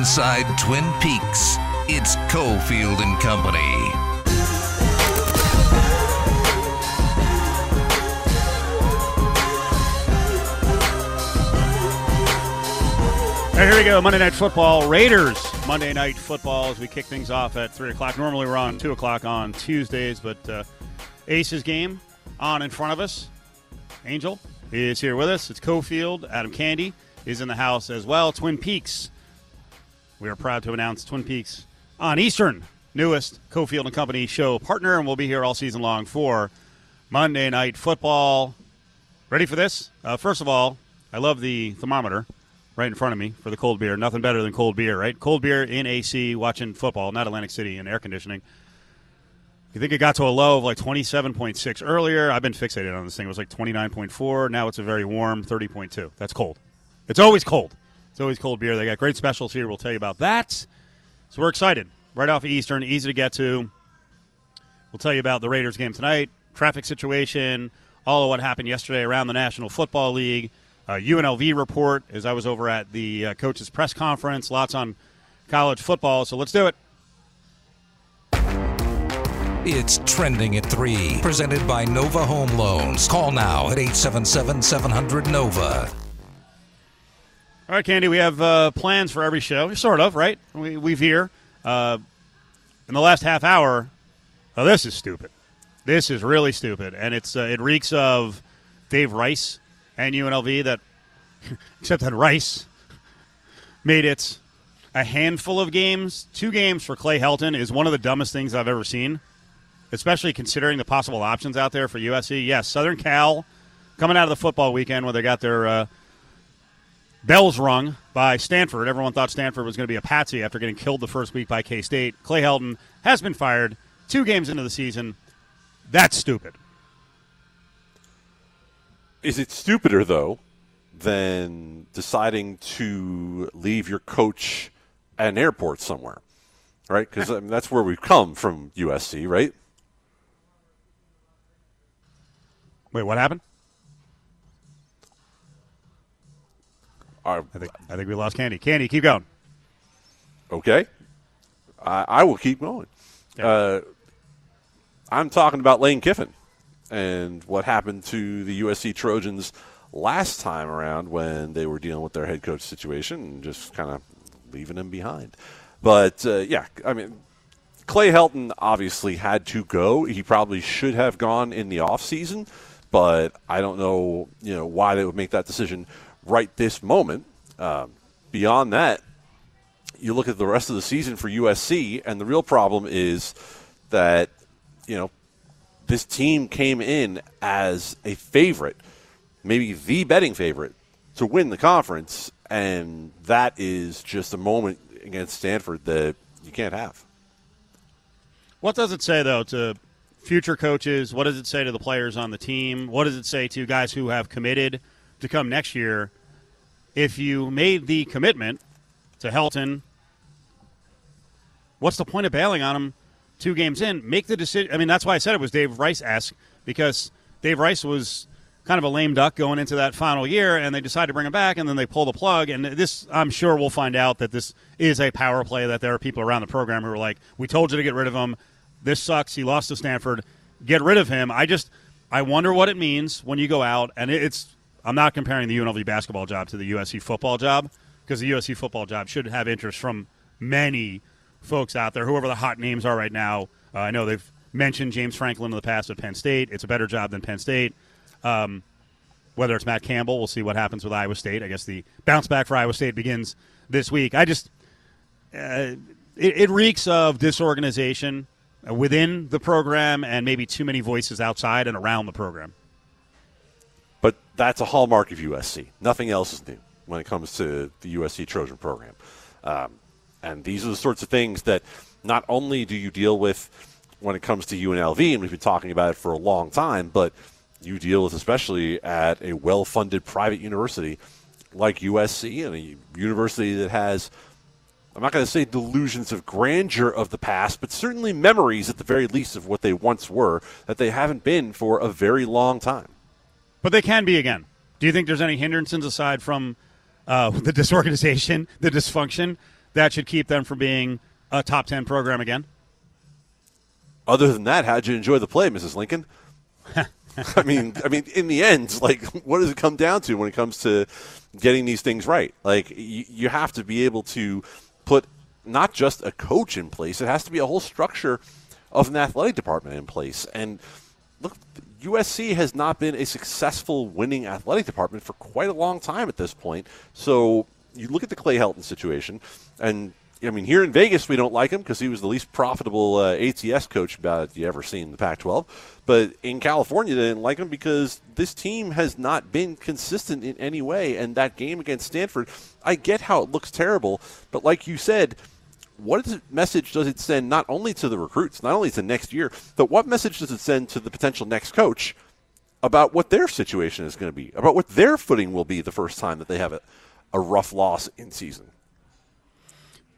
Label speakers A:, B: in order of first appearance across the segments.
A: inside Twin Peaks. It's Cofield and Company.
B: Right, here we go. Monday Night Football. Raiders. Monday Night Football as we kick things off at 3 o'clock. Normally we're on 2 o'clock on Tuesdays, but uh, Aces game on in front of us. Angel is here with us. It's Cofield. Adam Candee is in the house as well. Twin Peaks. We are proud to announce Twin Peaks on Eastern, newest Cofield and Company show partner, and we'll be here all season long for Monday Night Football. Ready for this? Uh, first of all, I love the thermometer right in front of me for the cold beer. Nothing better than cold beer, right? Cold beer in AC, watching football, not Atlantic City in air conditioning. You think it got to a low of like 27.6 earlier? I've been fixated on this thing. It was like 29.4. Now it's a very warm 30.2. That's cold. It's always cold. It's always cold beer. They got great specials here. We'll tell you about that. So we're excited. Right off of Eastern, easy to get to. We'll tell you about the Raiders game tonight, traffic situation, all of what happened yesterday around the National Football League uh, UNLV report as I was over at the uh, coaches' press conference. Lots on college football, so let's do it.
A: It's trending at 3, presented by Nova Home Loans. Call now at 877 700 Nova.
B: All right, Candee, we have uh, plans for every show, sort of, right? We, we've here. Uh, in the last half hour, oh, this is stupid. This is really stupid, and it's uh, it reeks of Dave Rice and UNLV that, except that Rice made it a handful of games. Two games for Clay Helton is one of the dumbest things I've ever seen, especially considering the possible options out there for USC. Yes, Southern Cal coming out of the football weekend where they got their uh, bells rung by Stanford. Everyone thought Stanford was going to be a patsy after getting killed the first week by K State. Clay Helton has been fired two games into the season. That's stupid.
C: Is it stupider though than deciding to leave your coach at an airport somewhere? Right? Because I mean, that's where we've come from USC, right?
B: Wait, what happened?
C: Are,
B: I think I think we lost Candee. Candee, keep going.
C: okay. I, I will keep going. Uh, I'm talking about Lane Kiffin and what happened to the USC Trojans last time around when they were dealing with their head coach situation and just kind of leaving him behind. But uh, yeah, I mean, Clay Helton obviously had to go. He probably should have gone in the offseason, but I don't know, you know, why they would make that decision right this moment. Um, beyond that, you look at the rest of the season for USC, and the real problem is that, you know, this team came in as a favorite, maybe the betting favorite, to win the conference, and that is just a moment against Stanford that you can't have.
B: What does it say though to future coaches? What does it say to the players on the team? What does it say to guys who have committed to come next year? If you made the commitment to Helton, what's the point of bailing on him two games in? Make the decision. I mean, that's why I said it was Dave Rice esque because Dave Rice was kind of a lame duck going into that final year, and they decided to bring him back, and then they pull the plug. And this, I'm sure, we'll find out that this is a power play. That there are people around the program who are like, "We told you to get rid of him. This sucks. He lost to Stanford. Get rid of him." I just, I wonder what it means when you go out, and it's. I'm not comparing the UNLV basketball job to the USC football job because the USC football job should have interest from many folks out there, whoever the hot names are right now. Uh, I know they've mentioned James Franklin in the past at Penn State. It's a better job than Penn State. Um, whether it's Matt Campbell, we'll see what happens with Iowa State. I guess the bounce back for Iowa State begins this week. I just, uh, it, it, reeks of disorganization within the program and maybe too many voices outside and around the program.
C: But that's a hallmark of USC. Nothing else is new when it comes to the USC Trojan program. Um, and these are the sorts of things that not only do you deal with when it comes to UNLV, and we've been talking about it for a long time, but you deal with especially at a well funded private university like USC and a university that has, I'm not going to say delusions of grandeur of the past, but certainly memories at the very least of what they once were that they haven't been for a very long time.
B: But they can be again. Do you think there's any hindrances aside from uh, the disorganization, the dysfunction? that should keep them from being a top 10 program again?
C: Other than that, how'd you enjoy the play, Mrs. Lincoln? I mean, I mean, in the end, like, what does it come down to when it comes to getting these things right? Like, you, you have to be able to put not just a coach in place; it has to be a whole structure of an athletic department in place. And look, USC has not been a successful winning athletic department for quite a long time at this point. So you look at the Clay Helton situation, and I mean, here in Vegas, we don't like him because he was the least profitable uh, ATS coach about you ever seen in the Pac-12. But in California, they didn't like him because this team has not been consistent in any way. And that game against Stanford, I get how it looks terrible, but like you said, what message does it send not only to the recruits, not only to next year, but what message does it send to the potential next coach about what their situation is going to be, about what their footing will be the first time that they have a, a rough loss in season?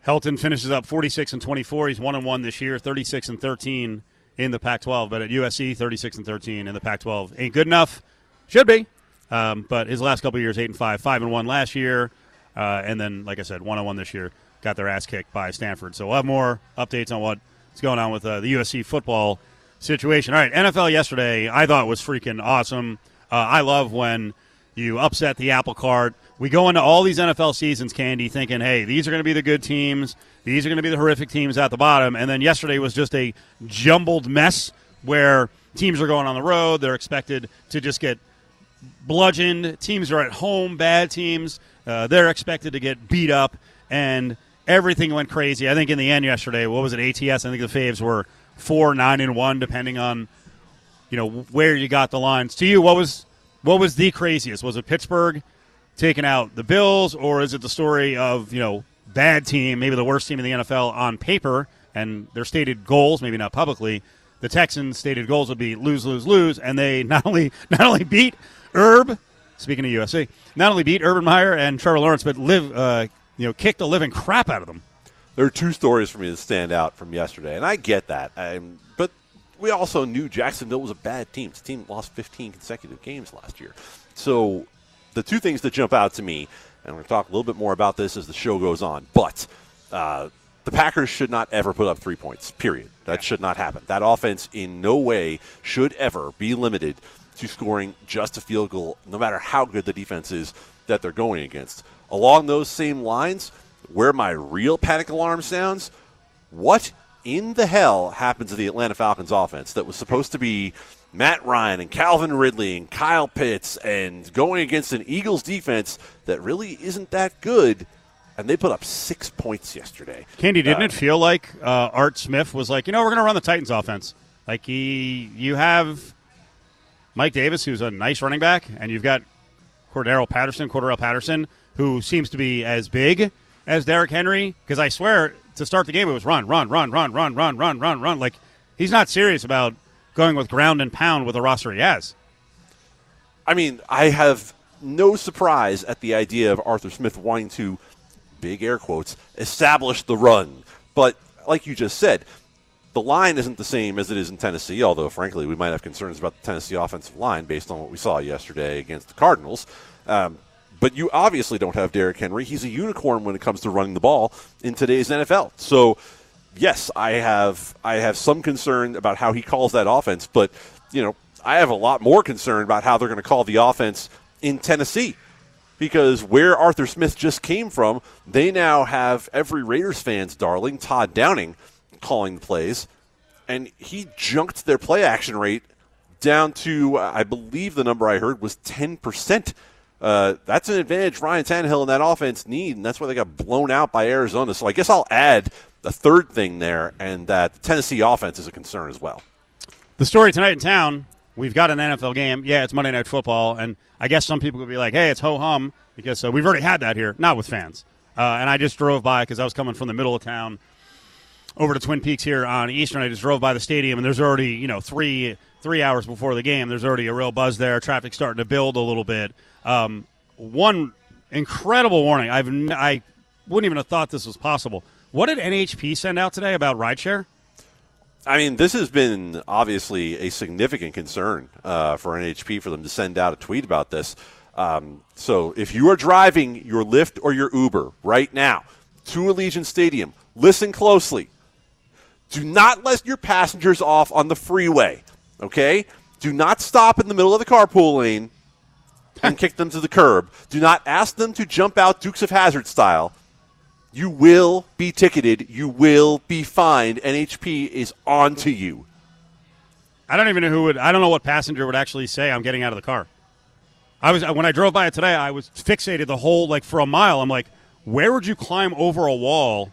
B: Helton finishes up 46 and 24. He's 1 and 1 this year, 36 and 13 in the Pac 12. But at USC, 36 and 13 in the Pac 12 ain't good enough. Should be. Um, but his last couple years, 8 and 5, 5 and 1 last year. Uh, and then, like I said, 1 and 1 this year. Got their ass kicked by Stanford. So we'll have more updates on what's going on with uh, the USC football situation. All right, NFL yesterday, I thought was freaking awesome. Uh, I love when you upset the apple cart we go into all these NFL seasons, Candee, thinking, hey, these are going to be the good teams. These are going to be the horrific teams at the bottom. And then yesterday was just a jumbled mess where teams are going on the road. They're expected to just get bludgeoned. Teams are at home, bad teams. Uh, they're expected to get beat up. And everything went crazy. I think in the end yesterday, what was it, ATS? I think the Faves were 4 9 and 1, depending on you know where you got the lines. To you, what was what was the craziest? Was it Pittsburgh taking out the Bills, or is it the story of you know bad team, maybe the worst team in the NFL on paper, and their stated goals, maybe not publicly. The Texans' stated goals would be lose, lose, lose, and they not only not only beat Herb, speaking of USC, not only beat Urban Meyer and Trevor Lawrence, but live uh, you know kicked the living crap out of them.
C: There are two stories for me that stand out from yesterday, and I get that. I'm, but we also knew Jacksonville was a bad team. The team lost 15 consecutive games last year. So the two things that jump out to me, and we're going to talk a little bit more about this as the show goes on, but uh, the Packers should not ever put up three points, period. That yeah. should not happen. That offense in no way should ever be limited to scoring just a field goal, no matter how good the defense is that they're going against. Along those same lines, where my real panic alarm sounds, what in the hell happened to the Atlanta Falcons offense that was supposed to be Matt Ryan and Calvin Ridley and Kyle Pitts and going against an Eagles defense that really isn't that good. And they put up six points yesterday.
B: Candee, didn't uh, it feel like uh, Art Smith was like, you know, we're going to run the Titans offense. Like he, you have Mike Davis, who's a nice running back, and you've got Cordarrelle Patterson, Cordarrelle Patterson, who seems to be as big as Derrick Henry. Because I swear, to start the game, it was run, run, run, run, run, run, run, run, run. Like he's not serious about going with ground and pound with the roster he has.
C: I mean, I have no surprise at the idea of Arthur Smith wanting to, big air quotes, establish the run. But like you just said, the line isn't the same as it is in Tennessee, although, frankly, we might have concerns about the Tennessee offensive line based on what we saw yesterday against the Cardinals. Um, but you obviously don't have Derrick Henry. He's a unicorn when it comes to running the ball in today's NFL. So yes, I have I have some concern about how he calls that offense, but you know, I have a lot more concern about how they're going to call the offense in Tennessee. Because where Arthur Smith just came from, they now have every Raiders fan's darling, Todd Downing, calling the plays. And he junked their play action rate down to, I believe the number I heard was 10%. Uh, that's an advantage Ryan Tannehill and that offense need, and that's why they got blown out by Arizona. So I guess I'll add the third thing there, and that the Tennessee offense is a concern as well.
B: The story tonight in town, we've got an NFL game. Yeah, it's Monday Night Football, and I guess some people would be like, hey, it's ho hum, because uh, we've already had that here, not with fans. Uh, and I just drove by because I was coming from the middle of town over to Twin Peaks here on Eastern. I just drove by the stadium, and there's already, you know, three three hours before the game, there's already a real buzz there. Traffic starting to build a little bit. Um, one incredible warning. I've I wouldn't even have thought this was possible. What did NHP send out today about rideshare?
C: I mean, this has been obviously a significant concern uh, for NHP for them to send out a tweet about this. Um, so if you are driving your Lyft or your Uber right now, to Allegiant Stadium, listen closely. Do not let your passengers off on the freeway, okay? Do not stop in the middle of the carpool lane and kick them to the curb. Do not ask them to jump out Dukes of Hazzard style. You will be ticketed. You will be fined. NHP is on to you.
B: I don't even know who would. I don't know what passenger would actually say, "I'm getting out of the car." I was when I drove by it today. I was fixated the whole like for a mile. I'm like, where would you climb over a wall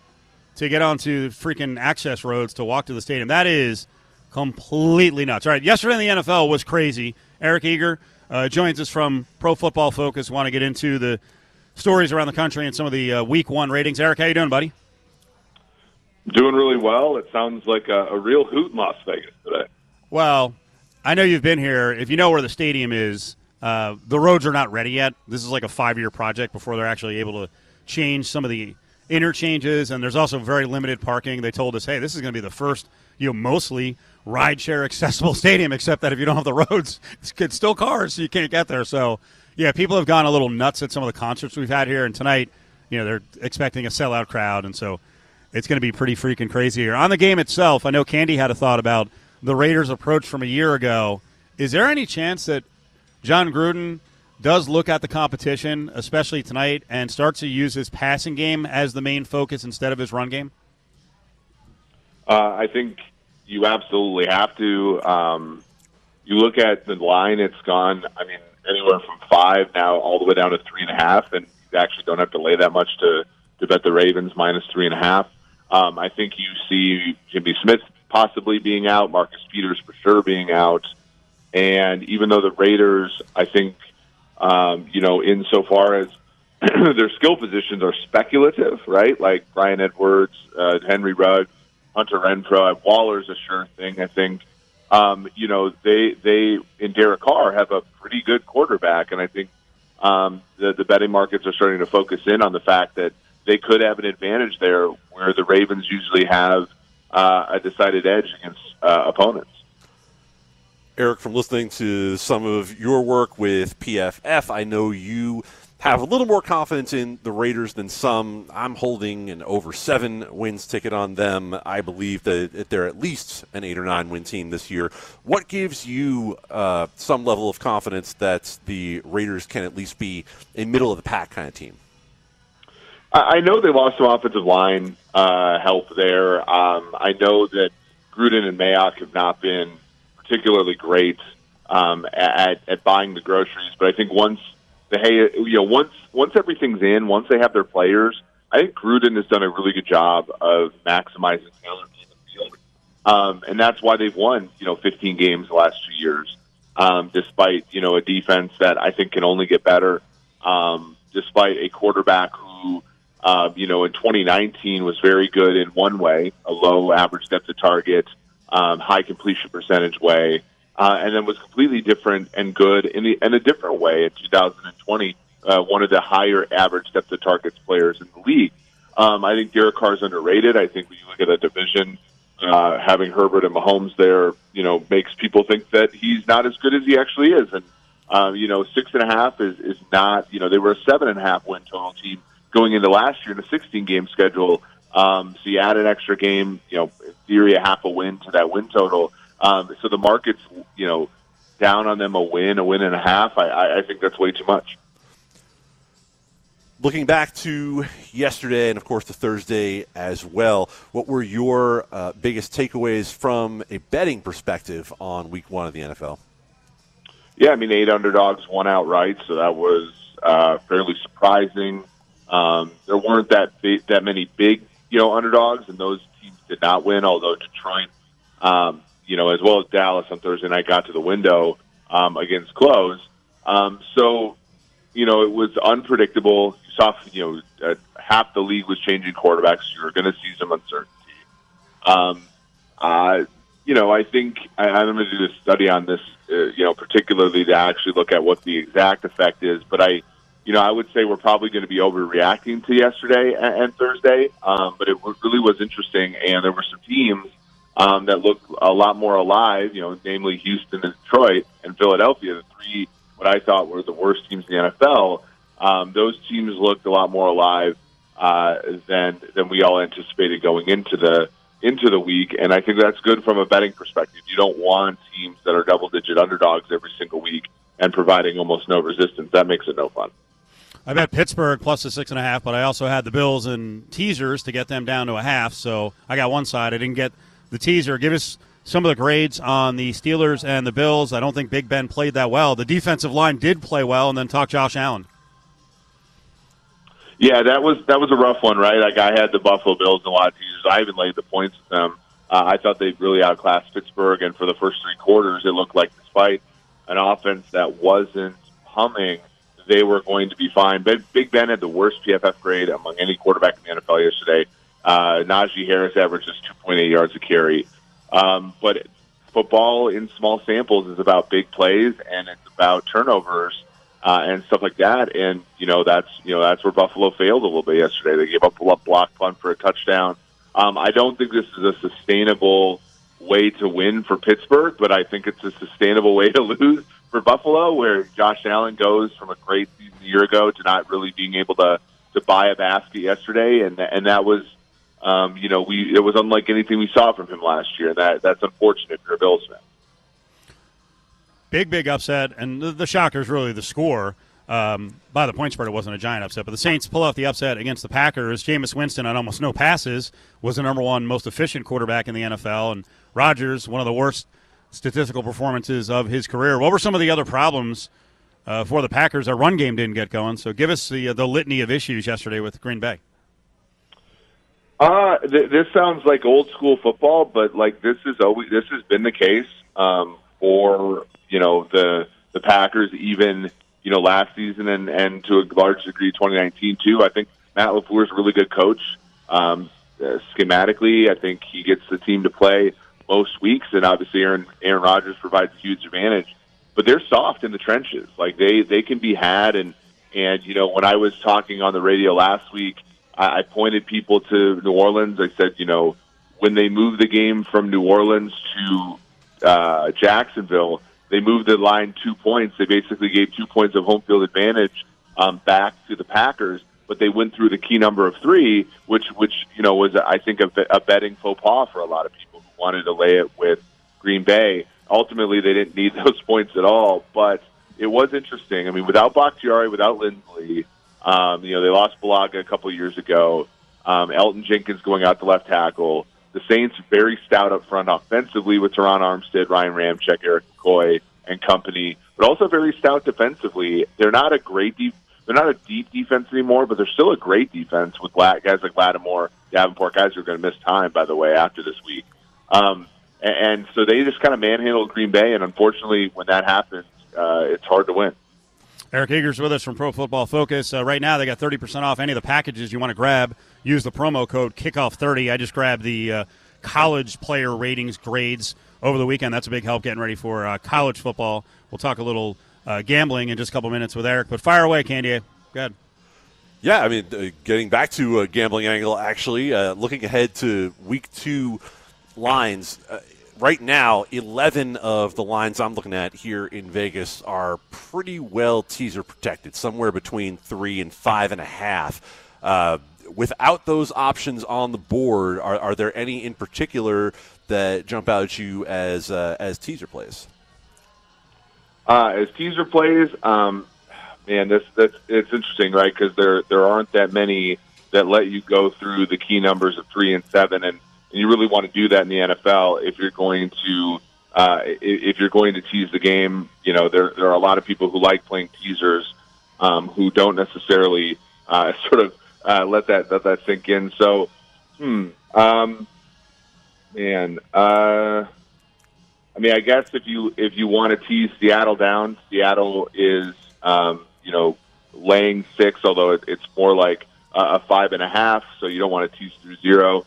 B: to get onto freaking access roads to walk to the stadium. That is completely nuts. All right, yesterday in the NFL was crazy. Eric Eager uh, joins us from Pro Football Focus. Want to get into the stories around the country and some of the uh, Week One ratings. Eric, how you doing, buddy?
D: Doing really well. It sounds like a, a real hoot in Las Vegas today.
B: Well, I know you've been here. If you know where the stadium is, uh, the roads are not ready yet. This is like a five-year project before they're actually able to change some of the interchanges, and there's also very limited parking. They told us, hey, this is going to be the first, you know, mostly rideshare accessible stadium, except that if you don't have the roads, it's still cars, so you can't get there. So, yeah, people have gone a little nuts at some of the concerts we've had here, and tonight, you know, they're expecting a sellout crowd, and so it's going to be pretty freaking crazy here. On the game itself, I know Candy had a thought about the Raiders' approach from a year ago. Is there any chance that Jon Gruden does look at the competition, especially tonight, and starts to use his passing game as the main focus instead of his run game?
D: Uh, I think you absolutely have to. Um, you look at the line; it's gone. I mean, anywhere from five now all the way down to three and a half, and you actually don't have to lay that much to to bet the Ravens minus three and a half. Um, I think you see Jimmy Smith possibly being out, Marcus Peters for sure being out, and even though the Raiders, I think um, you know, insofar as their skill positions are speculative, right? Like Bryan Edwards, uh, Henry Ruggs, Hunter Renfrow, Waller's a sure thing. I think, um, you know, they they in Derek Carr have a pretty good quarterback, and I think um, the the betting markets are starting to focus in on the fact that they could have an advantage there, where the Ravens usually have uh, a decided edge against uh, opponents.
C: Eric, from listening to some of your work with PFF, I know you have a little more confidence in the Raiders than some. I'm holding an over seven wins ticket on them. I believe that they're at least an eight or nine win team this year. What gives you uh, some level of confidence that the Raiders can at least be a middle of the pack kind of team?
D: I know they lost some offensive line uh, help there. Um, I know that Gruden and Mayock have not been particularly great um, at, at buying the groceries. But I think once the hey, you know, once once everything's in, once they have their players, I think Gruden has done a really good job of maximizing talent on the field, um, and that's why they've won you know 15 games the last two years, um, despite you know a defense that I think can only get better, um, despite a quarterback who. Uh, you know, in 2019 was very good in one way, a low average depth of target, um, high completion percentage way, uh, and then was completely different and good in, the, in a different way in 2020. Uh, one of the higher average depth of targets players in the league. Um, I think Derek Carr is underrated. I think when you look at a division, uh, having Herbert and Mahomes there, you know, makes people think that he's not as good as he actually is. And um, you know, six and a half is is not. You know, they were a seven and a half win total team going into last year in a 16 game schedule. Um, so you add an extra game, you know, in theory, a half a win to that win total. Um, so the market's, you know, down on them a win, a win and a half. I, I think that's way too much.
C: Looking back to yesterday and, of course, the Thursday as well, what were your uh, biggest takeaways from a betting perspective on week one of the NFL?
D: Yeah, I mean, eight underdogs won outright, so that was uh, fairly surprising. Um, there weren't that big, that many big you know, underdogs, and those teams did not win. Although Detroit, um, you know, as well as Dallas on Thursday night got to the window um, against close. Um, so, you know, it was unpredictable. You saw, you know, uh, half the league was changing quarterbacks. You were going to see some uncertainty. Um, uh, you know, I think I, I'm going to do a study on this, uh, you know, particularly to actually look at what the exact effect is. But I, you know, I would say we're probably going to be overreacting to yesterday and, and Thursday, um, but it really was interesting, and there were some teams um, that looked a lot more alive. You know, namely Houston and Detroit and Philadelphia, the three what I thought were the worst teams in the NFL. Um, those teams looked a lot more alive uh, than than we all anticipated going into the into the week, and I think that's good from a betting perspective. You don't want teams that are double digit underdogs every single week and providing almost no resistance. That makes it no fun.
B: I bet Pittsburgh plus the six and a half, but I also had the Bills and teasers to get them down to a half. So I got one side. I didn't get the teaser. Give us some of the grades on the Steelers and the Bills. I don't think Big Ben played that well. The defensive line did play well, and then talk Josh Allen.
D: Yeah, that was that was a rough one, right? Like I had the Buffalo Bills and a lot of teasers. I even laid the points with them. Uh, I thought they really outclassed Pittsburgh, and for the first three quarters, it looked like despite an offense that wasn't humming, they were going to be fine. But Big Ben had the worst PFF grade among any quarterback in the NFL yesterday. Uh, Najee Harris averages 2.8 yards a carry. Um, but football in small samples is about big plays and it's about turnovers uh, and stuff like that. And you know that's you know that's where Buffalo failed a little bit yesterday. They gave up a block punt for a touchdown. Um, I don't think this is a sustainable way to win for Pittsburgh, but I think it's a sustainable way to lose for Buffalo, where Josh Allen goes from a great season a year ago to not really being able to to buy a basket yesterday, and and that was. Um, you know, we it was unlike anything we saw from him last year, that that's unfortunate for Bills fan.
B: Big, big upset, and the, the shocker is really the score. Um, by the point spread, it wasn't a giant upset, but the Saints pull off the upset against the Packers. Jameis Winston, on almost no passes, was the number one most efficient quarterback in the NFL, and Rodgers, one of the worst statistical performances of his career. What were some of the other problems uh, for the Packers? Our run game didn't get going, so give us the uh, the litany of issues yesterday with Green Bay.
D: Uh, th- this sounds like old school football, but like this is always this has been the case um, for you know the the Packers even you know last season and and to a large degree 2019 too. I think Matt LaFleur is a really good coach. Um, uh, schematically, I think he gets the team to play most weeks, and obviously Aaron Aaron Rodgers provides a huge advantage. But they're soft in the trenches. Like they they can be had, and and you know when I was talking on the radio last week, I, I pointed people to New Orleans. I said, you know, when they moved the game from New Orleans to uh, Jacksonville, they moved the line two points. They basically gave two points of home field advantage um, back to the Packers, but they went through the key number of three, which which you know was I think a, a betting faux pas for a lot of people who wanted to lay it with Green Bay. Ultimately, they didn't need those points at all, but it was interesting. I mean, without Bakhtiari, without Linsley, um, you know they lost Bulaga a couple years ago. Um, Elgton Jenkins going out to left tackle. The Saints very stout up front offensively with Terron Armstead, Ryan Ramczyk, Erik McCoy, and company, but also very stout defensively. They're not a great deep. They're not a deep defense anymore, but they're still a great defense with guys like Lattimore, Davenport, guys who are going to miss time, by the way, after this week. Um, and, and so they just kind of manhandled Green Bay, and unfortunately, when that happens, uh, it's hard to win.
B: Eric Eager's with us from Pro Football Focus. Uh, right now, they got 30% off any of the packages you want to grab. Use the promo code Kickoff30. I just grabbed the uh, college player ratings grades over the weekend. That's a big help getting ready for uh, college football. We'll talk a little uh, gambling in just a couple minutes with Eric. But fire away, Candee. Go ahead.
C: Yeah, I mean, uh, getting back to a gambling angle, actually, uh, looking ahead to week two lines right now, 11 of the lines I'm looking at here in Vegas are pretty well teaser protected, somewhere between three and five and a half. Uh, without those options on the board, are, are there any in particular that jump out at you as uh, as teaser plays?
D: Uh, as teaser plays, um, man, this that's it's interesting, right? Because there there aren't that many that let you go through the key numbers of three and seven, and and you really want to do that in the NFL if you're going to uh, if you're going to tease the game. You know, there there are a lot of people who like playing teasers um, who don't necessarily uh, sort of uh, let that let that sink in. So, hmm, um, man, uh, I mean, I guess if you if you want to tease Seattle down, Seattle is um, you know laying six, although it, it's more like a five and a half. So you don't want to tease through zero.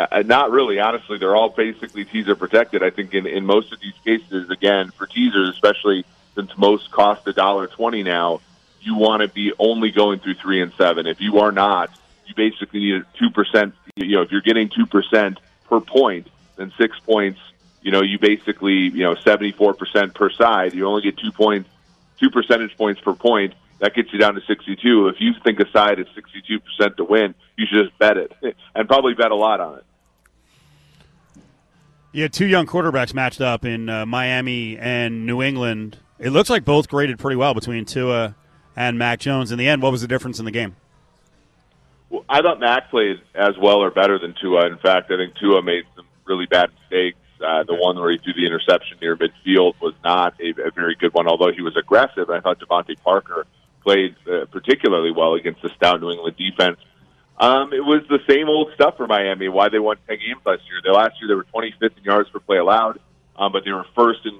D: Uh, not really, honestly. They're all basically teaser protected. I think in, in most of these cases, again, for teasers, especially since most cost a dollar twenty now, you want to be only going through three and seven. If you are not, you basically need two percent. You know, if you're getting two percent per point, then six points. You know, you basically you know seventy four percent per side. You only get two points, two percentage points per point. that gets you down to 62. If you think a side is 62% to win, you should just bet it and probably bet a lot on it.
B: Had two young quarterbacks matched up in uh, Miami and New England. It looks like both graded pretty well between Tua and Mac Jones. In the end, what was the difference in the game?
D: Well, I thought Mac played as well or better than Tua. In fact, I think Tua made some really bad mistakes. Uh, the one where he threw the interception near midfield was not a, a very good one, although he was aggressive. I thought DeVante Parker played uh, particularly well against the stout New England defense. Um, it was the same old stuff for Miami. Why they won ten games last year? They last year they were 25th in yards per play allowed, um, but they were first in,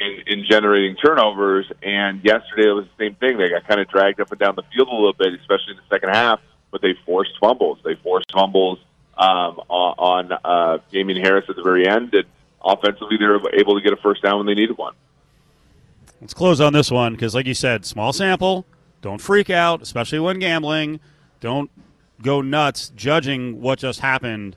D: in in generating turnovers. And yesterday it was the same thing. They got kind of dragged up and down the field a little bit, especially in the second half. But they forced fumbles. They forced fumbles um, on, on uh, Damien Harris at the very end, and offensively they were able to get a first down when they needed one.
B: Let's close on this one because, like you said, small sample. Don't freak out, especially when gambling. Don't go nuts judging what just happened.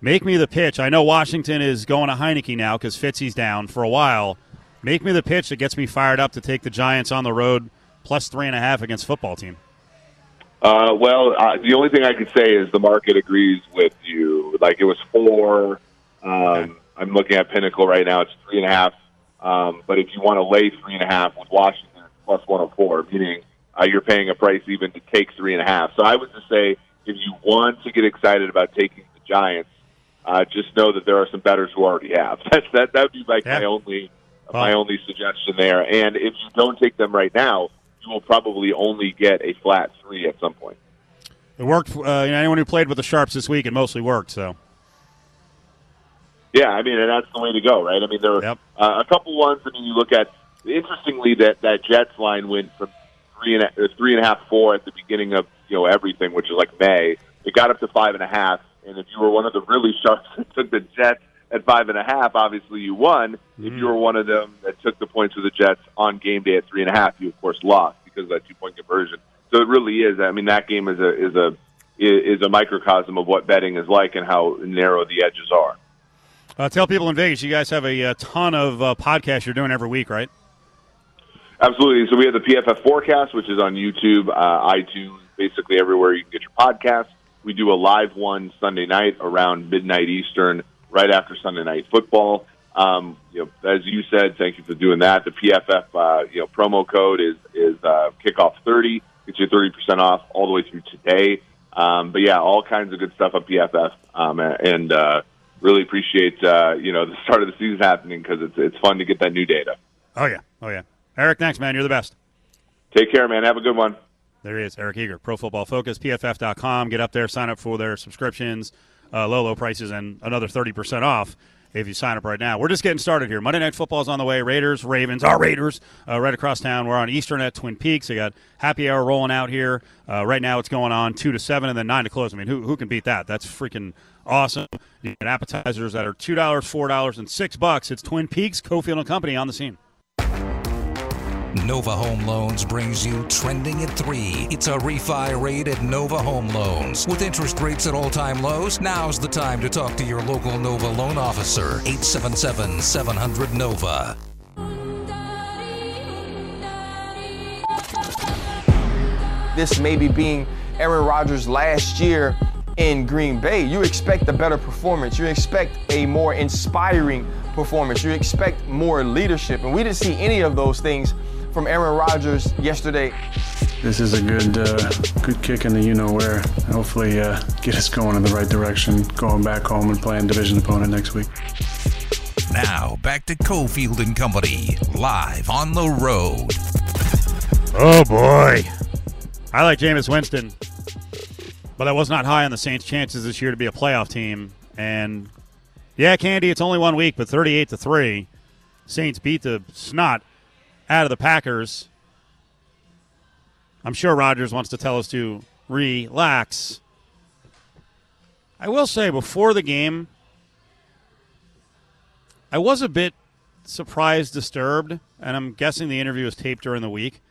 B: Make me the pitch. I know Washington is going to Heinicke now because Fitzy's down for a while. Make me the pitch that gets me fired up to take the Giants on the road plus three and a half against football team.
D: Uh, well, uh, the only thing I could say is the market agrees with you. Like it was four. Um, okay. I'm looking at Pinnacle right now. It's three and a half. Um, but if you want to lay three and a half with Washington, plus 104, meaning uh, you're paying a price even to take three and a half. So I would just say if you want to get excited about taking the Giants, uh, just know that there are some bettors who already have. That's that. That would be like yeah. my only my only suggestion there. And if you don't take them right now, you will probably only get a flat three at some point.
B: It worked. Uh, you know, anyone who played with the sharps this week, it mostly worked. So.
D: Yeah, I mean, and that's the way to go, right? I mean, there were yep. uh, a couple ones. I mean, you look at interestingly that that Jets line went from three and a, three and a half, four at the beginning of you know everything, which is like May. It got up to five and a half, and if you were one of the really sharps that took the Jets at five and a half, obviously you won. Mm-hmm. If you were one of them that took the points for the Jets on game day at three and a half, you of course lost because of that two point conversion. So it really is. I mean, that game is a is a is a microcosm of what betting is like and how narrow the edges are.
B: Uh, tell people in Vegas, you guys have a, a ton of uh, podcasts you're doing every week, right?
D: Absolutely. So we have the PFF forecast, which is on YouTube, uh, iTunes, basically everywhere you can get your podcast. We do a live one Sunday night around midnight Eastern, right after Sunday night football. Um, you know, as you said, thank you for doing that. The PFF, uh, you know, promo code is is uh, kickoff thirty. Gets you thirty percent off all the way through today. Um, but yeah, all kinds of good stuff on PFF, um, and uh, really appreciate uh, you know the start of the season happening because it's it's fun to get that new data.
B: Oh yeah, oh yeah. Eric, thanks, man. You're the best.
D: Take care, man. Have a good one.
B: There he is, Eric Eager, Pro Football Focus, PFF.com. Get up there, sign up for their subscriptions, uh, low, low prices, and another 30% off if you sign up right now. We're just getting started here. Monday Night Football is on the way. Raiders, Ravens, our Raiders, uh, right across town. We're on Eastern at Twin Peaks. They got happy hour rolling out here. Uh, right now it's going on 2 to 7 and then 9 to close. I mean, who, who can beat that? That's freaking awesome. You get appetizers that are $2, $4, and 6 bucks. It's Twin Peaks, Cofield and Company on the scene.
A: Nova Home Loans brings you Trending at 3. It's a refi rate at Nova Home Loans. With interest rates at all time lows, now's the time to talk to your local Nova loan officer. 877 700 Nova.
E: This may be being Aaron Rodgers' last year in Green Bay, you expect a better performance. You expect a more inspiring performance. You expect more leadership. And we didn't see any of those things from Aaron Rodgers yesterday.
F: This is a good, uh, good kick in the you know where. Hopefully, uh, get us going in the right direction, going back home and playing division opponent next week.
A: Now back to Cofield and Company, live on the road.
B: Oh boy, I like Jameis Winston, but I was not high on the Saints' chances this year to be a playoff team. And yeah, Candee, it's only one week, but thirty-eight to three, Saints beat the snot out of the Packers. I'm sure Rodgers wants to tell us to relax. I will say before the game, I was a bit surprised, disturbed, and I'm guessing the interview was taped during the week.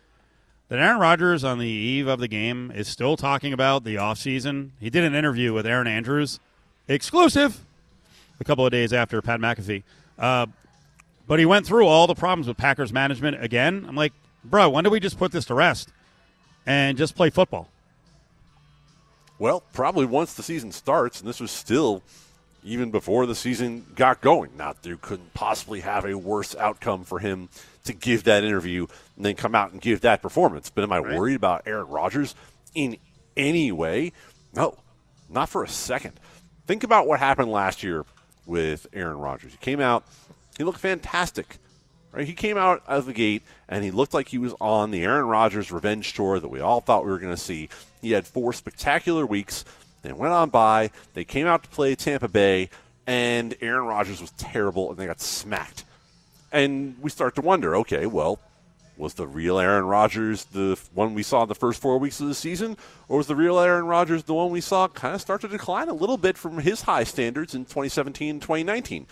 B: That Aaron Rodgers on the eve of the game is still talking about the offseason. He did an interview with Erin Andrews, exclusive, a couple of days after Pat McAfee. Uh, but he went through all the problems with Packers management again. I'm like, bro, when do we just put this to rest and just play football?
C: Well, probably once the season starts, and this was still even before the season got going. Not there couldn't possibly have a worse outcome for him to give that interview and then come out and give that performance. But am I right. worried about Aaron Rodgers in any way? No, not for a second. Think about what happened last year with Aaron Rodgers. He came out, he looked fantastic. Right? He came out of the gate and he looked like he was on the Aaron Rodgers revenge tour that we all thought we were going to see. He had four spectacular weeks. They went on by. They came out to play Tampa Bay, and Aaron Rodgers was terrible, and they got smacked. And we start to wonder, okay, well, was the real Aaron Rodgers the one we saw in the first four weeks of the season, or was the real Aaron Rodgers the one we saw kind of start to decline a little bit from his high standards in 2017 and 2019?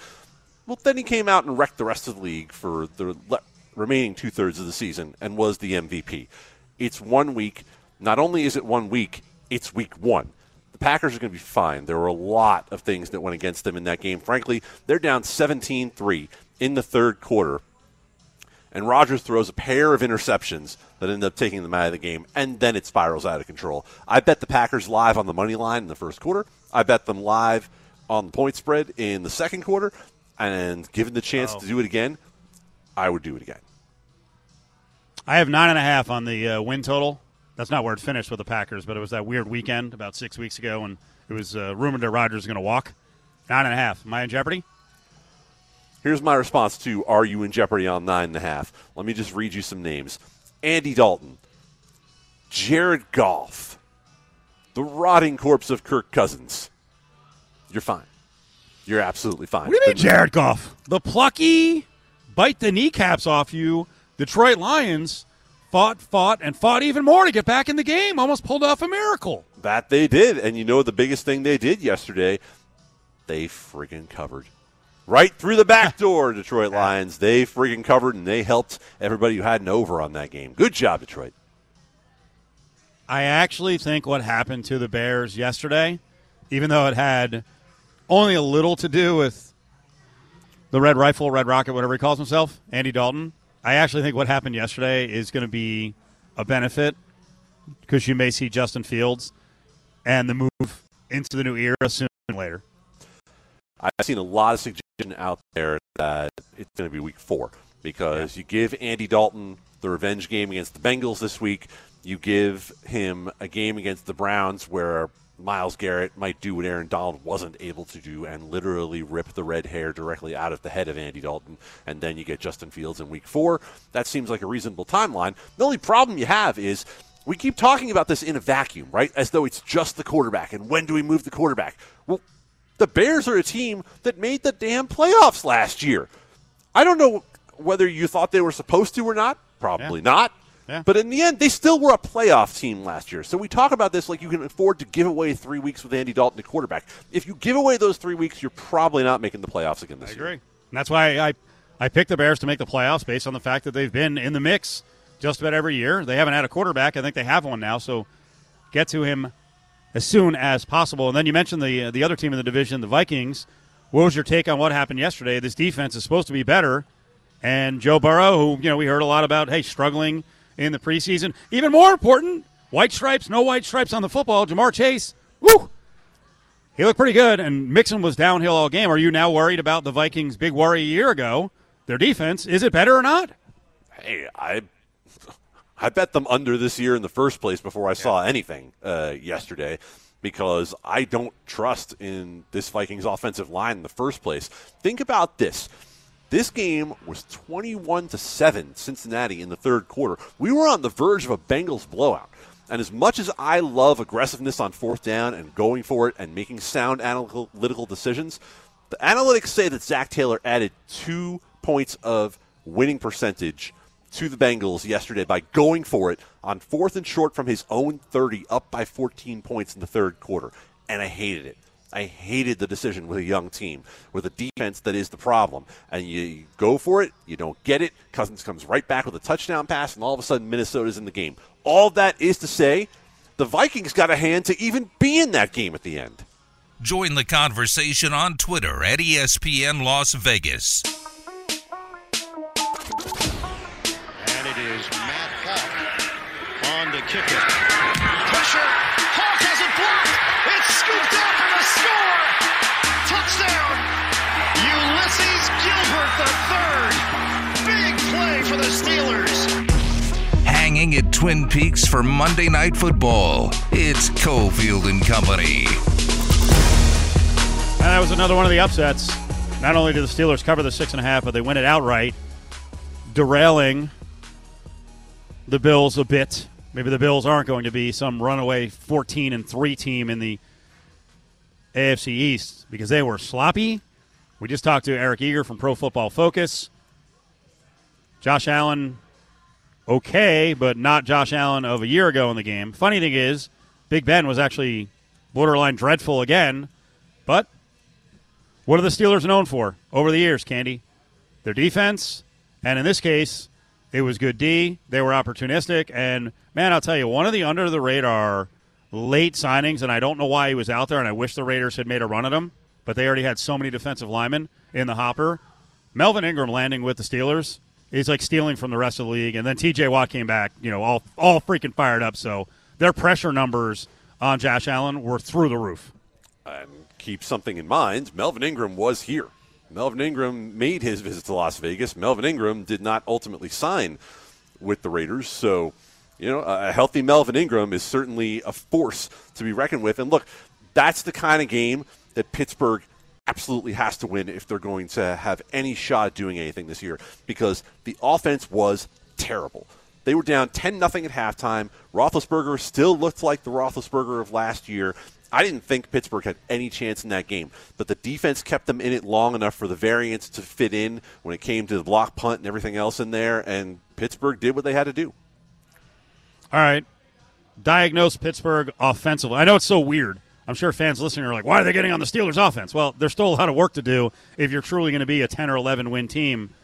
C: Well, then he came out and wrecked the rest of the league for the le- remaining two thirds of the season and was the MVP. It's one week. Not only is it one week, it's week one. The Packers are going to be fine. There were a lot of things that went against them in that game. Frankly, they're down 17 3 in the third quarter. And Rodgers throws a pair of interceptions that end up taking them out of the game, and then it spirals out of control. I bet the Packers live on the money line in the first quarter. I bet them live on the point spread in the second quarter. And given the chance oh. to do it again, I would do it again.
B: I have nine and a half on the uh, win total. That's not where it finished with the Packers, but it was that weird weekend about six weeks ago when it was uh, rumored that Rodgers was going to walk. Nine and a half. Am I in jeopardy?
C: Here's my response to Are you in jeopardy on nine and a half? Let me just read you some names Andy Dalton, Jared Goff, the rotting corpse of Kirk Cousins. You're fine. You're absolutely fine.
B: What do you mean, Jared Goff? The plucky, bite the kneecaps off you Detroit Lions fought, fought, and fought even more to get back in the game. Almost pulled off a miracle.
C: That they did. And you know the biggest thing they did yesterday? They friggin' covered. Right through the back door, Detroit Lions. They friggin' covered and they helped everybody who had an over on that game. Good job, Detroit.
B: I actually think what happened to the Bears yesterday, even though it had only a little to do with the Red Rifle, Red Rocket, whatever he calls himself, Andy Dalton. I actually think what happened yesterday is going to be a benefit because you may see Justin Fields and the move into the new era sooner than later.
C: I've seen a lot of suggestion out there that it's going to be week four because yeah. you give Andy Dalton the revenge game against the Bengals this week. You give him a game against the Browns where Myles Garrett might do what Aaron Donald wasn't able to do and literally rip the red hair directly out of the head of Andy Dalton, and then you get Justin Fields in week four. That seems like a reasonable timeline. The only problem you have is we keep talking about this in a vacuum, right? As though it's just the quarterback, and when do we move the quarterback? Well, the Bears are a team that made the damn playoffs last year. I don't know whether you thought they were supposed to or not. Probably yeah. not.
B: Yeah.
C: But in the end, they still were a playoff team last year. So we talk about this like you can afford to give away three weeks with Andy Dalton, the quarterback. If you give away those three weeks, you're probably not making the playoffs again this year.
B: I
C: year.
B: agree. And that's why I, I picked the Bears to make the playoffs based on the fact that they've been in the mix just about every year. They haven't had a quarterback. I think they have one now. So get to him as soon as possible. And then you mentioned the the other team in the division, the Vikings. What was your take on what happened yesterday? This defense is supposed to be better, and Joe Burrow, who you know we heard a lot about, hey, struggling in the preseason. Even more important, white stripes, no white stripes on the football. Ja'Marr Chase, woo, he looked pretty good, and Mixon was downhill all game. Are you now worried about the Vikings' big worry a year ago? Their defense is it better or not?
C: Hey, I I bet them under this year in the first place before I saw anything uh, yesterday because I don't trust in this Vikings offensive line in the first place. Think about this. This game was 21 to 7 Cincinnati in the third quarter. We were on the verge of a Bengals blowout. And as much as I love aggressiveness on fourth down and going for it and making sound analytical decisions, the analytics say that Zac Taylor added two points of winning percentage to the Bengals yesterday by going for it on fourth and short from his own 30, up by 14 points in the third quarter. And I hated it. I hated the decision with a young team, with a defense that is the problem. And you go for it, you don't get it. Cousins comes right back with a touchdown pass, and all of a sudden Minnesota's in the game. All that is to say, the Vikings got a hand to even be in that game at the end.
A: Join the conversation on Twitter at ESPN Las Vegas.
B: And it
G: is Matt Hawk on to kick the third. Big play for the Steelers.
A: Hanging at Twin Peaks for Monday Night Football. It's Cofield and Company.
B: And that was another one of the upsets. Not only did the Steelers cover the six and a half, but they win it outright, derailing the Bills a bit. Maybe the Bills aren't going to be some runaway 14 and 3 team in the AFC East because they were sloppy. We just talked to Eric Eager from Pro Football Focus. Josh Allen, okay, but not Josh Allen of a year ago in the game. Funny thing is, Big Ben was actually borderline dreadful again, but what are the Steelers known for over the years, Candee? Their defense, and in this case, it was good D. They were opportunistic, and man, I'll tell you, one of the under the radar late signings, and I don't know why he was out there, and I wish the Raiders had made a run at him, but they already had so many defensive linemen in the hopper. Melvin Ingram landing with the Steelers is like stealing from the rest of the league, and then T.J. Watt came back, you know, all all freaking fired up. So their pressure numbers on Josh Allen were through the roof.
C: And keep something in mind Melvin Ingram was here. Melvin Ingram made his visit to Las Vegas. Melvin Ingram did not ultimately sign with the Raiders. So, you know, a healthy Melvin Ingram is certainly a force to be reckoned with. And look, that's the kind of game that Pittsburgh absolutely has to win if they're going to have any shot at doing anything this year because the offense was terrible. They were down 10 nothing at halftime. Roethlisberger still looked like the Roethlisberger of last year. I didn't think Pittsburgh had any chance in that game, but the defense kept them in it long enough for the variance to fit in when it came to the block punt and everything else in there, and Pittsburgh did what they had to do.
B: All right. Diagnose Pittsburgh offensively. I know it's so weird. I'm sure fans listening are like, why are they getting on the Steelers offense? Well, there's still a lot of work to do if you're truly going to be a 10 or 11 win team.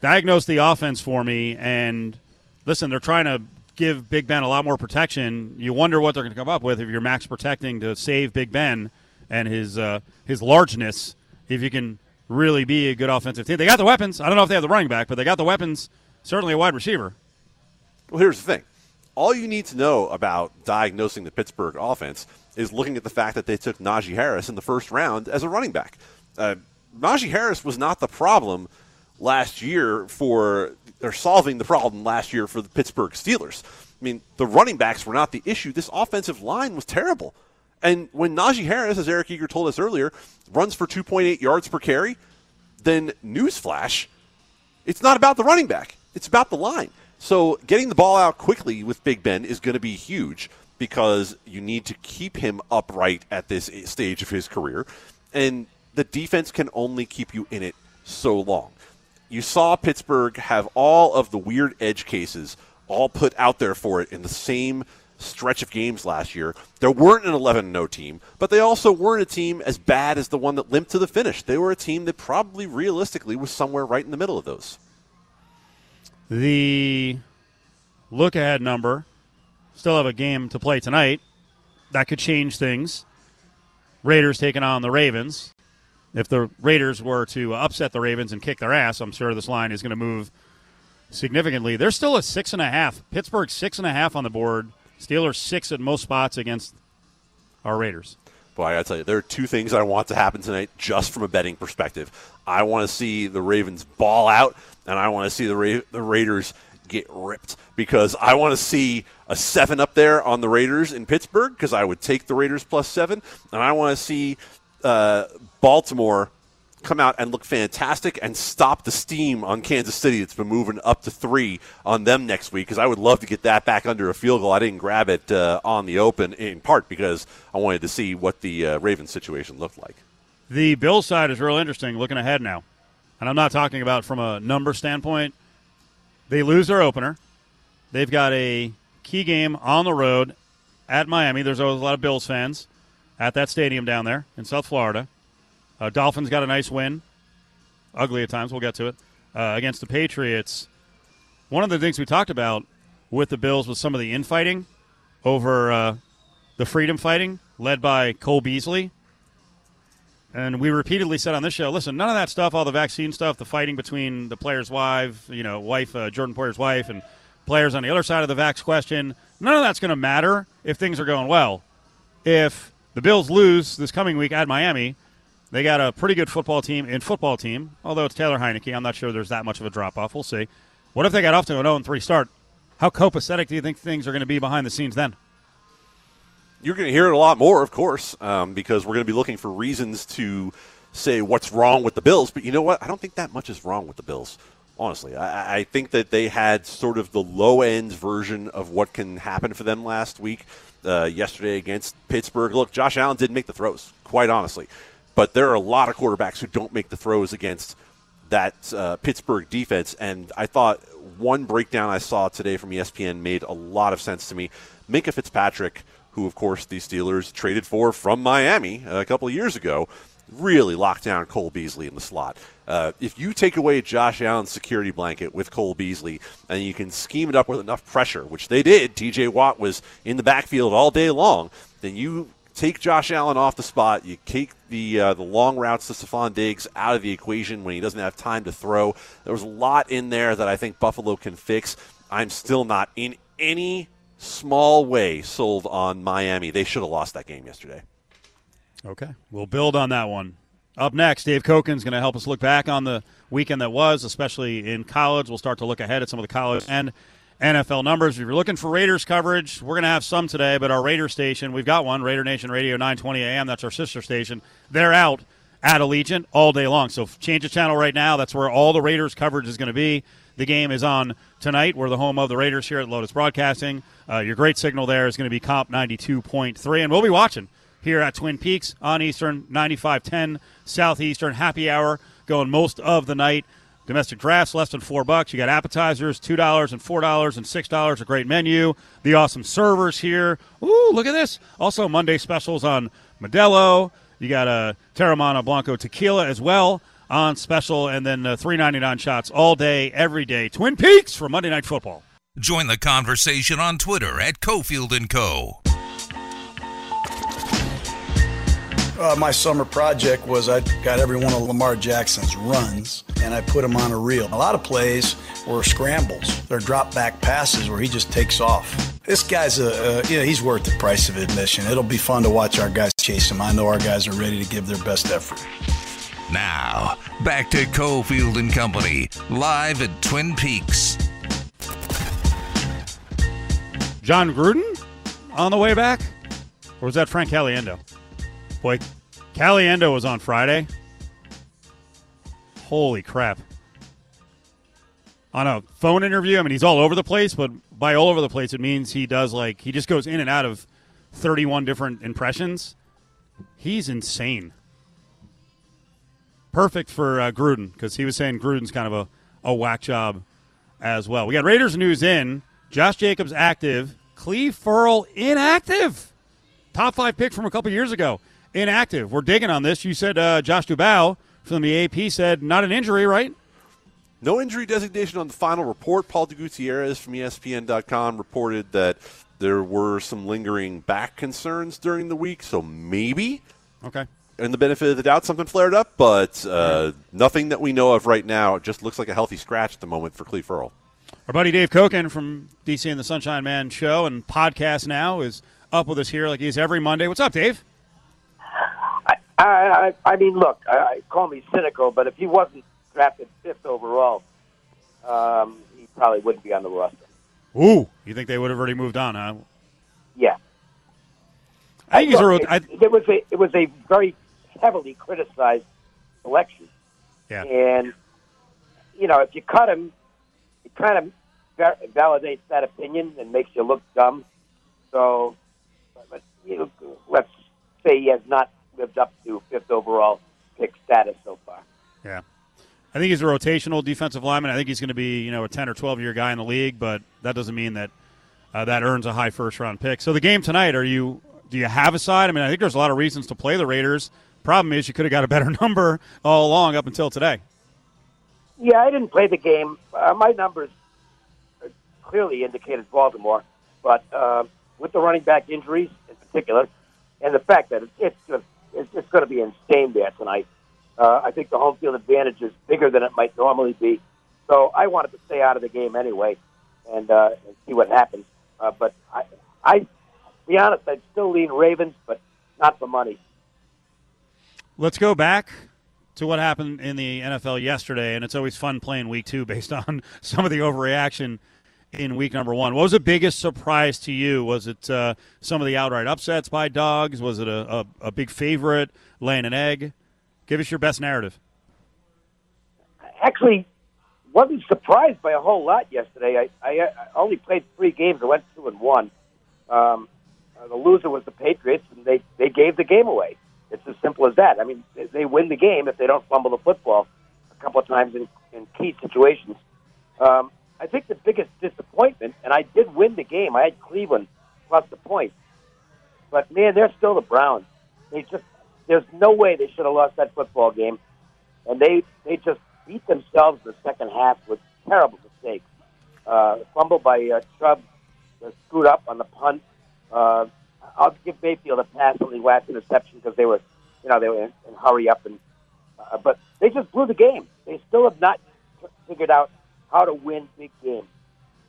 B: Diagnose the offense for me. And listen, they're trying to give Big Ben a lot more protection. You wonder what they're going to come up with if you're max protecting to save Big Ben and his uh, his largeness. If you can really be a good offensive team, they got the weapons. I don't know if they have the running back, but they got the weapons. Certainly a wide receiver.
C: Well, here's the thing. All you need to know about diagnosing the Pittsburgh offense is looking at the fact that they took Najee Harris in the first round as a running back. Uh, Najee Harris was not the problem last year for or solving the problem last year for the Pittsburgh Steelers. I mean, the running backs were not the issue. This offensive line was terrible. And when Najee Harris, as Eric Eager told us earlier, runs for 2.8 yards per carry, then newsflash, it's not about the running back. It's about the line. So getting the ball out quickly with Big Ben is going to be huge because you need to keep him upright at this stage of his career. And the defense can only keep you in it so long. You saw Pittsburgh have all of the weird edge cases all put out there for it in the same stretch of games last year. There weren't an 11 0 team, but they also weren't a team as bad as the one that limped to the finish. They were a team that probably realistically was somewhere right in the middle of those.
B: The look ahead number still have a game to play tonight. That could change things. Raiders taking on the Ravens. If the Raiders were to upset the Ravens and kick their ass, I'm sure this line is going to move significantly. They're still a six and a half. Pittsburgh six and a half on the board. Steelers six at most spots against our Raiders.
C: Boy, I tell you, there are two things I want to happen tonight, just from a betting perspective. I want to see the Ravens ball out, and I want to see the Ra- the Raiders get ripped because I want to see a seven up there on the Raiders in Pittsburgh because I would take the Raiders plus seven, and I want to see uh, Baltimore come out and look fantastic and stop the steam on Kansas City that's been moving up to three on them next week because I would love to get that back under a field goal. I didn't grab it uh, on the open in part because I wanted to see what the uh, Ravens situation looked like.
B: The Bills side is real interesting looking ahead now. And I'm not talking about from a number standpoint. They lose their opener. They've got a key game on the road at Miami. There's always a lot of Bills fans at that stadium down there in South Florida. Uh, Dolphins got a nice win, ugly at times. We'll get to it uh, against the Patriots. One of the things we talked about with the Bills was some of the infighting over uh, the freedom fighting led by Cole Beasley. And we repeatedly said on this show, listen, none of that stuff, all the vaccine stuff, the fighting between the player's wife, you know, wife, uh, Jordan Poyer's wife, and players on the other side of the vax question, none of that's going to matter if things are going well. If the Bills lose this coming week at Miami, they got a pretty good football team in football team, although it's Taylor Heinicke. I'm not sure there's that much of a drop off. We'll see. What if they got off to an 0 3 start? How copacetic do you think things are going to be behind the scenes then?
C: You're going to hear it a lot more, of course, um, because we're going to be looking for reasons to say what's wrong with the Bills. But you know what? I don't think that much is wrong with the Bills. Honestly, I, I think that they had sort of the low end version of what can happen for them last week, uh, yesterday against Pittsburgh. Look, Josh Allen didn't make the throws, quite honestly, but there are a lot of quarterbacks who don't make the throws against that uh, Pittsburgh defense. And I thought one breakdown I saw today from ESPN made a lot of sense to me. Minkah Fitzpatrick, who of course the Steelers traded for from Miami a couple of years ago, really locked down Cole Beasley in the slot. Uh, if you take away Josh Allen's security blanket with Cole Beasley and you can scheme it up with enough pressure, which they did, TJ Watt was in the backfield all day long, then you take Josh Allen off the spot. You take the uh, the long routes to Stefon Diggs out of the equation when he doesn't have time to throw. There was a lot in there that I think Buffalo can fix. I'm still not in any small way sold on Miami. They should have lost that game yesterday.
B: Okay, we'll build on that one. Up next, Dave Cokin's going to help us look back on the weekend that was, especially in college. We'll start to look ahead at some of the college and NFL numbers. If you're looking for Raiders coverage, we're going to have some today, but our Raider station, we've got one, Raider Nation Radio 920 AM. That's our sister station. They're out at Allegiant all day long. So change the channel right now. That's where all the Raiders coverage is going to be. The game is on tonight. We're the home of the Raiders here at Lotus Broadcasting. Uh, your great signal there is going to be KOMP 92.3, and we'll be watching here at Twin Peaks on Eastern, 9510 Southeastern. Happy hour going most of the night. Domestic drafts less than four bucks. You got appetizers, two dollars and four dollars and six dollars. A great menu. The awesome servers here. Ooh, look at this. Also Monday specials on Modelo. You got a Teremana Blanco tequila as well on special, and then uh, three ninety nine shots all day, every day. Twin Peaks for Monday Night Football.
A: Join the conversation on Twitter at Cofield and Co.
H: Uh, my summer project was I got every one of Lamar Jackson's runs and I put them on a reel. A lot of plays were scrambles. They're drop back passes where he just takes off. This guy's a, uh, you know, he's worth the price of admission. It'll be fun to watch our guys chase him. I know our guys are ready to give their best effort.
A: Now, back to Cofield and Company, live at Twin Peaks.
B: Jon Gruden on the way back? Or was that Frank Caliendo? Boy, Caliendo was on Friday. Holy crap. On a phone interview, I mean, he's all over the place, but by all over the place, it means he does like, he just goes in and out of 31 different impressions. He's insane. Perfect for uh, Gruden because he was saying Gruden's kind of a, a whack job as well. We got Raiders news in. Josh Jacobs active. Clelin Ferrell inactive. Top five pick from a couple years ago. Inactive. We're digging on this. You said uh, Josh Dubow from the AP said not an injury, right?
C: No injury designation on the final report. Paul de Gutierrez from ESPN.com reported that there were some lingering back concerns during the week, so maybe,
B: Okay.
C: In the benefit of the doubt, something flared up, but uh, nothing that we know of right now. It just looks like a healthy scratch at the moment for Clelin Ferrell.
B: Our buddy Dave Cokin from DC and the Sunshine Man show and podcast now is up with us here like he's every Monday. What's up, Dave?
I: I, I, I mean, look, I, I call me cynical, but if he wasn't drafted fifth overall, um, he probably wouldn't be on the roster.
B: Ooh, you think they would have already moved on, huh?
I: Yeah,
B: I think he's a.
I: Look,
B: I,
I: it, it was a it was a very heavily criticized selection,
B: yeah.
I: and you know, if you cut him, it kind of validates that opinion and makes you look dumb. So, but, you know, let's say he has not lived up to fifth overall pick status so far.
B: Yeah. I think he's a rotational defensive lineman. I think he's going to be, you know, a 10 or 12 year guy in the league, but that doesn't mean that uh, that earns a high first round pick. So the game tonight, are you do you have a side? I mean, I think there's a lot of reasons to play the Raiders. Problem is you could have got a better number all along up until today.
I: Yeah, I didn't play the game. Uh, my numbers clearly indicated Baltimore, but uh, with the running back injuries in particular, and the fact that it's, just it's, it's going to be insane there tonight. Uh, I think the home field advantage is bigger than it might normally be. So I wanted to stay out of the game anyway and, uh, and see what happens. Uh, but I, I, to be honest, I'd still lean Ravens, but not for money.
B: Let's go back to what happened in the NFL yesterday, and it's always fun playing week two based on some of the overreaction in week number one. What was the biggest surprise to you? Was it uh, some of the outright upsets by dogs? Was it a, a, a, big favorite laying an egg? Give us your best narrative.
I: Actually, wasn't surprised by a whole lot yesterday. I, I, I only played three games. I went two and one. Um, uh, the loser was the Patriots, and they they gave the game away. It's as simple as that. I mean, they win the game if they don't fumble the football a couple of times in, in key situations. Um, I think the biggest disappointment, and I did win the game. I had Cleveland plus the point, but man, they're still the Browns. They just there's no way they should have lost that football game, and they they just beat themselves the second half with terrible mistakes. Uh, fumble by uh, Chubb, screwed up on the punt. Uh, I'll give Mayfield a pass on the last interception because they were, you know, they were in, in hurry up, and uh, but they just blew the game. They still have not figured out how to win big games.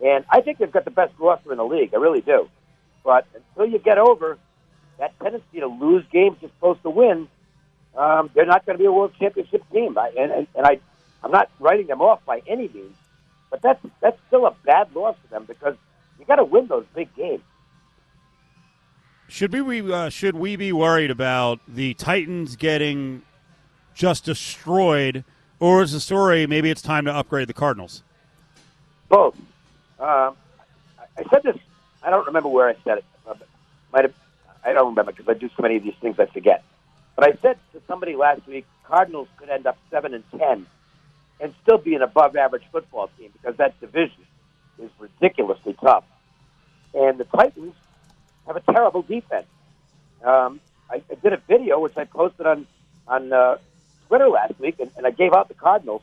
I: And I think they've got the best roster in the league. I really do. But until you get over that tendency to lose games you're supposed to win, um, they're not going to be a world championship team. I, and, and, and I, I'm not writing them off by any means, but that's that's still a bad loss for them because you got to win those big games.
B: Should we uh, should we be worried about the Titans getting just destroyed, or is the story maybe it's time to upgrade the Cardinals?
I: Both. Um, I said this. I don't remember where I said it. Uh, might have. I don't remember because I do so many of these things I forget. But I said to somebody last week, Cardinals could end up seven and ten, and still be an above-average football team because that division is ridiculously tough. And the Titans have a terrible defense. Um, I, I did a video which I posted on on uh, Twitter last week, and, and I gave out the Cardinals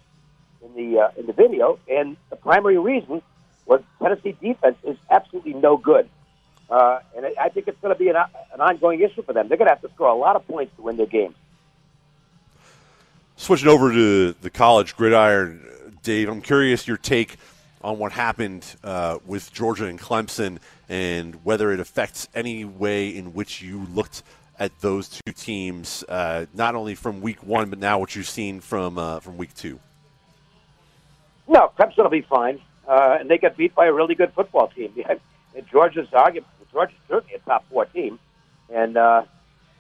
I: in the uh, in the video, and the primary reason was Tennessee defense is absolutely no good, uh, and I, I think it's going to be an, an ongoing issue for them. They're going to have to score a lot of points to win their games.
C: Switching over to the college gridiron, Dave, I'm curious your take on what happened uh, with Georgia and Clemson and whether it affects any way in which you looked at those two teams, uh, not only from week one, but now what you've seen from uh, from week two.
I: No, Clemson will be fine, uh, and they got beat by a really good football team. Georgia's argument, Georgia's certainly a top four team, and uh,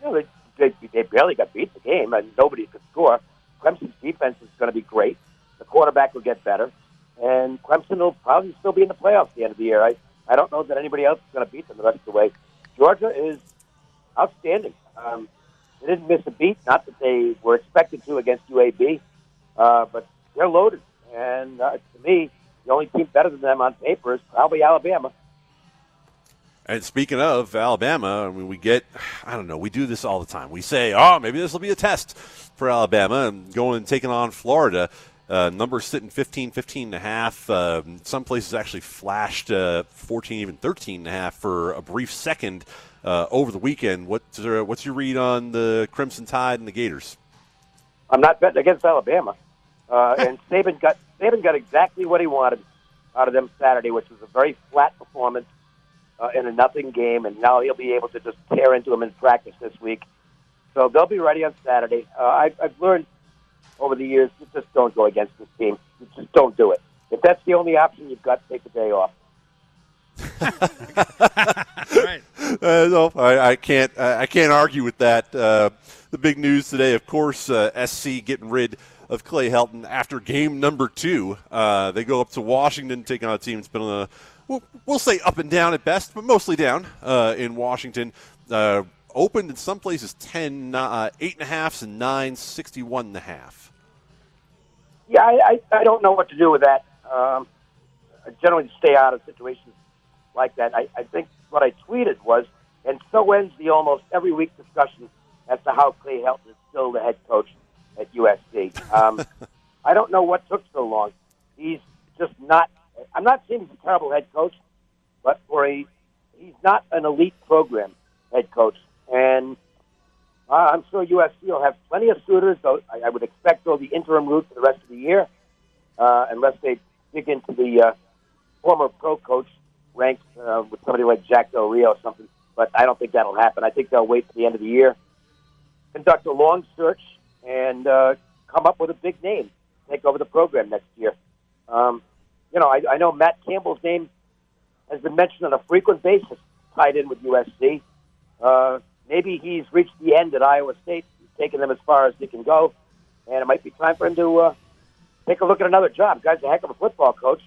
I: you know they, they they barely got beat the game, and nobody could score. Clemson's defense is going to be great. The quarterback will get better, and Clemson will probably still be in the playoffs at the end of the year. I I don't know that anybody else is going to beat them the rest of the way. Georgia is outstanding. Um, they didn't miss a beat. Not that they were expected to against UAB, uh, but they're loaded. And uh, to me, the only team better than them on paper is probably Alabama.
C: And speaking of Alabama, I mean, we get, I don't know, we do this all the time. We say, oh, maybe this will be a test for Alabama and going and taking on Florida. Uh, numbers sitting 15, 15 and a half. Uh, some places actually flashed uh, 14, even 13 and a half for a brief second uh, over the weekend. What's, uh, what's your read on the Crimson Tide and the Gators?
I: I'm not betting against Alabama. Uh, and Saban got Saban got exactly what he wanted out of them Saturday, which was a very flat performance uh, in a nothing game, and now he'll be able to just tear into them in practice this week. So they'll be ready on Saturday. Uh, I, I've learned over the years, you just don't go against this team. You just don't do it. If that's the only option, you've got to take a day off.
C: right. Uh, no, I, I can't. I can't argue with that. Uh, the big news today, of course, uh, SC getting rid of Clay Helton after game number two. Uh, they go up to Washington, take on a team that's been on a, we'll, we'll say up and down at best, but mostly down uh, in Washington. Uh, opened in some places 10, uh, 8.5s and 9, 61 and a half.
I: Yeah, I, I, I don't know what to do with that. Um, I generally stay out of situations like that. I, I think what I tweeted was, and so ends the almost every week discussion as to how Clay Helton is still the head coach at USC. Um, I don't know what took so long. He's just not. I'm not saying he's a terrible head coach, but for a he's not an elite program head coach. And Uh, I'm sure USC will have plenty of suitors. Though I, I would expect they'll be interim route for the rest of the year, uh, unless they dig into the uh, former pro coach ranks uh, with somebody like Jack Del Rio or something. But I don't think that'll happen. I think they'll wait for the end of the year, conduct a long search, and uh, come up with a big name, to take over the program next year. Um, you know, I, I know Matt Campbell's name has been mentioned on a frequent basis, tied in with USC. Uh, maybe he's reached the end at Iowa State, he's taken them as far as he can go, and it might be time for him to uh, take a look at another job. Guy's a heck of a football coach,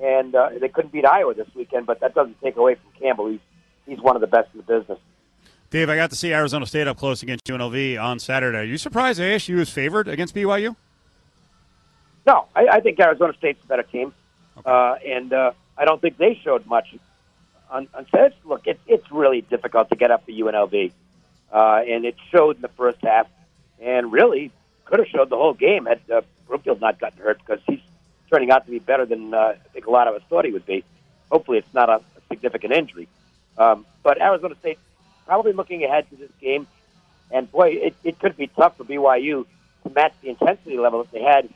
I: and uh, they couldn't beat Iowa this weekend, but that doesn't take away from Campbell. He's he's one of the best in the business.
B: Dave, I got to see Arizona State up close against UNLV on Saturday. Are you surprised ASU is favored against BYU?
I: No, I, I think Arizona State's a better team, uh, and uh, I don't think they showed much. On, on Saturday. look, it's it's really difficult to get up for UNLV, uh, and it showed in the first half, and really could have showed the whole game had uh, Brumfield not gotten hurt because he's turning out to be better than uh, I think a lot of us thought he would be. Hopefully, it's not a, a significant injury. Um, but Arizona State probably looking ahead to this game, and boy, it, it could be tough for BYU to match the intensity level that they had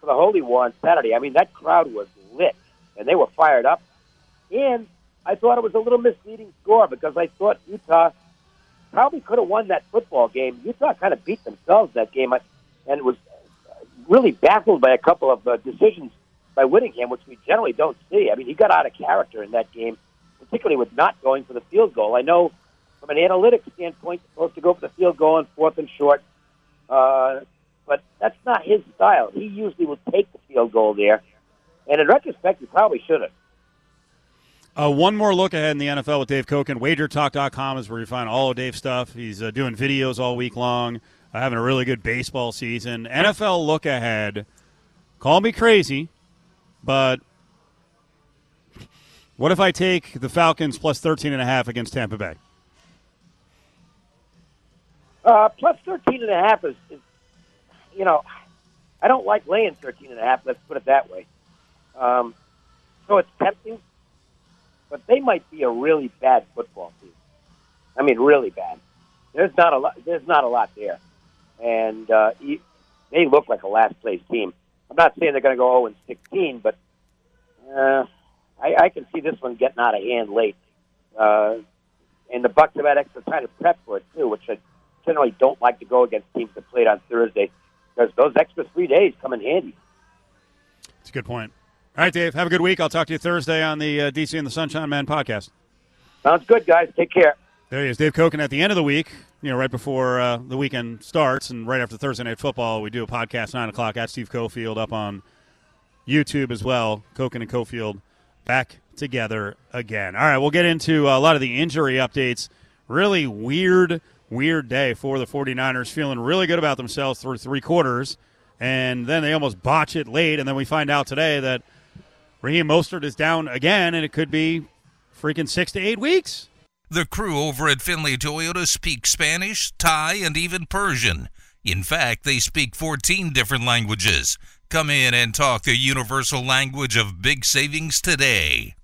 I: for the Holy War on Saturday. I mean, that crowd was lit, and they were fired up. And I thought it was a little misleading score because I thought Utah probably could have won that football game. Utah kind of beat themselves that game, and was really baffled by a couple of uh, decisions by Whittingham, which we generally don't see. I mean, he got out of character in that game, particularly with not going for the field goal. I know from an analytics standpoint, supposed to go for the field goal on fourth and short, uh, but that's not his style. He usually will take the field goal there, and in retrospect, he probably should have.
B: Uh, one more look ahead in the NFL with Dave Cokin. WagerTalk.com is where you find all of Dave's stuff. He's uh, doing videos all week long, uh, having a really good baseball season. NFL look ahead. Call me crazy, but what if I take the Falcons plus 13 and a half against Tampa Bay?
I: Uh, plus 13 and a half is, is, you know, I don't like laying 13 and a half, let's put it that way. Um, so it's tempting, but they might be a really bad football team. I mean, really bad. There's not a lot. There's not a lot there, and uh, they look like a last place team. I'm not saying they're going to go 0 and 16, but uh, I, I can see this one getting out of hand late. Uh, and the Bucs have had extra time to prep for it too, which I generally don't like to go against teams that played on Thursday because those extra three days come in handy.
B: It's a good point. All right, Dave. Have a good week. I'll talk to you Thursday on the uh, DC and the Sunshine Man podcast.
I: Sounds good, guys. Take care.
B: There he is, Dave Cokin. At the end of the week, you know, right before uh, the weekend starts, and right after Thursday night football, we do a podcast nine o'clock at Steve Cofield up on YouTube as well. Cokin and Cofield back together again. All right, we'll get into a lot of the injury updates. Really weird, weird day for the 49ers, feeling really good about themselves through three quarters, and then they almost botch it late, and then we find out today that Raheem Mostert is down again, and it could be freaking six to eight weeks.
A: The crew over at Findlay Toyota speak Spanish, Thai, and even Persian. In fact, they speak 14 different languages. Come in and talk the universal language of big savings today.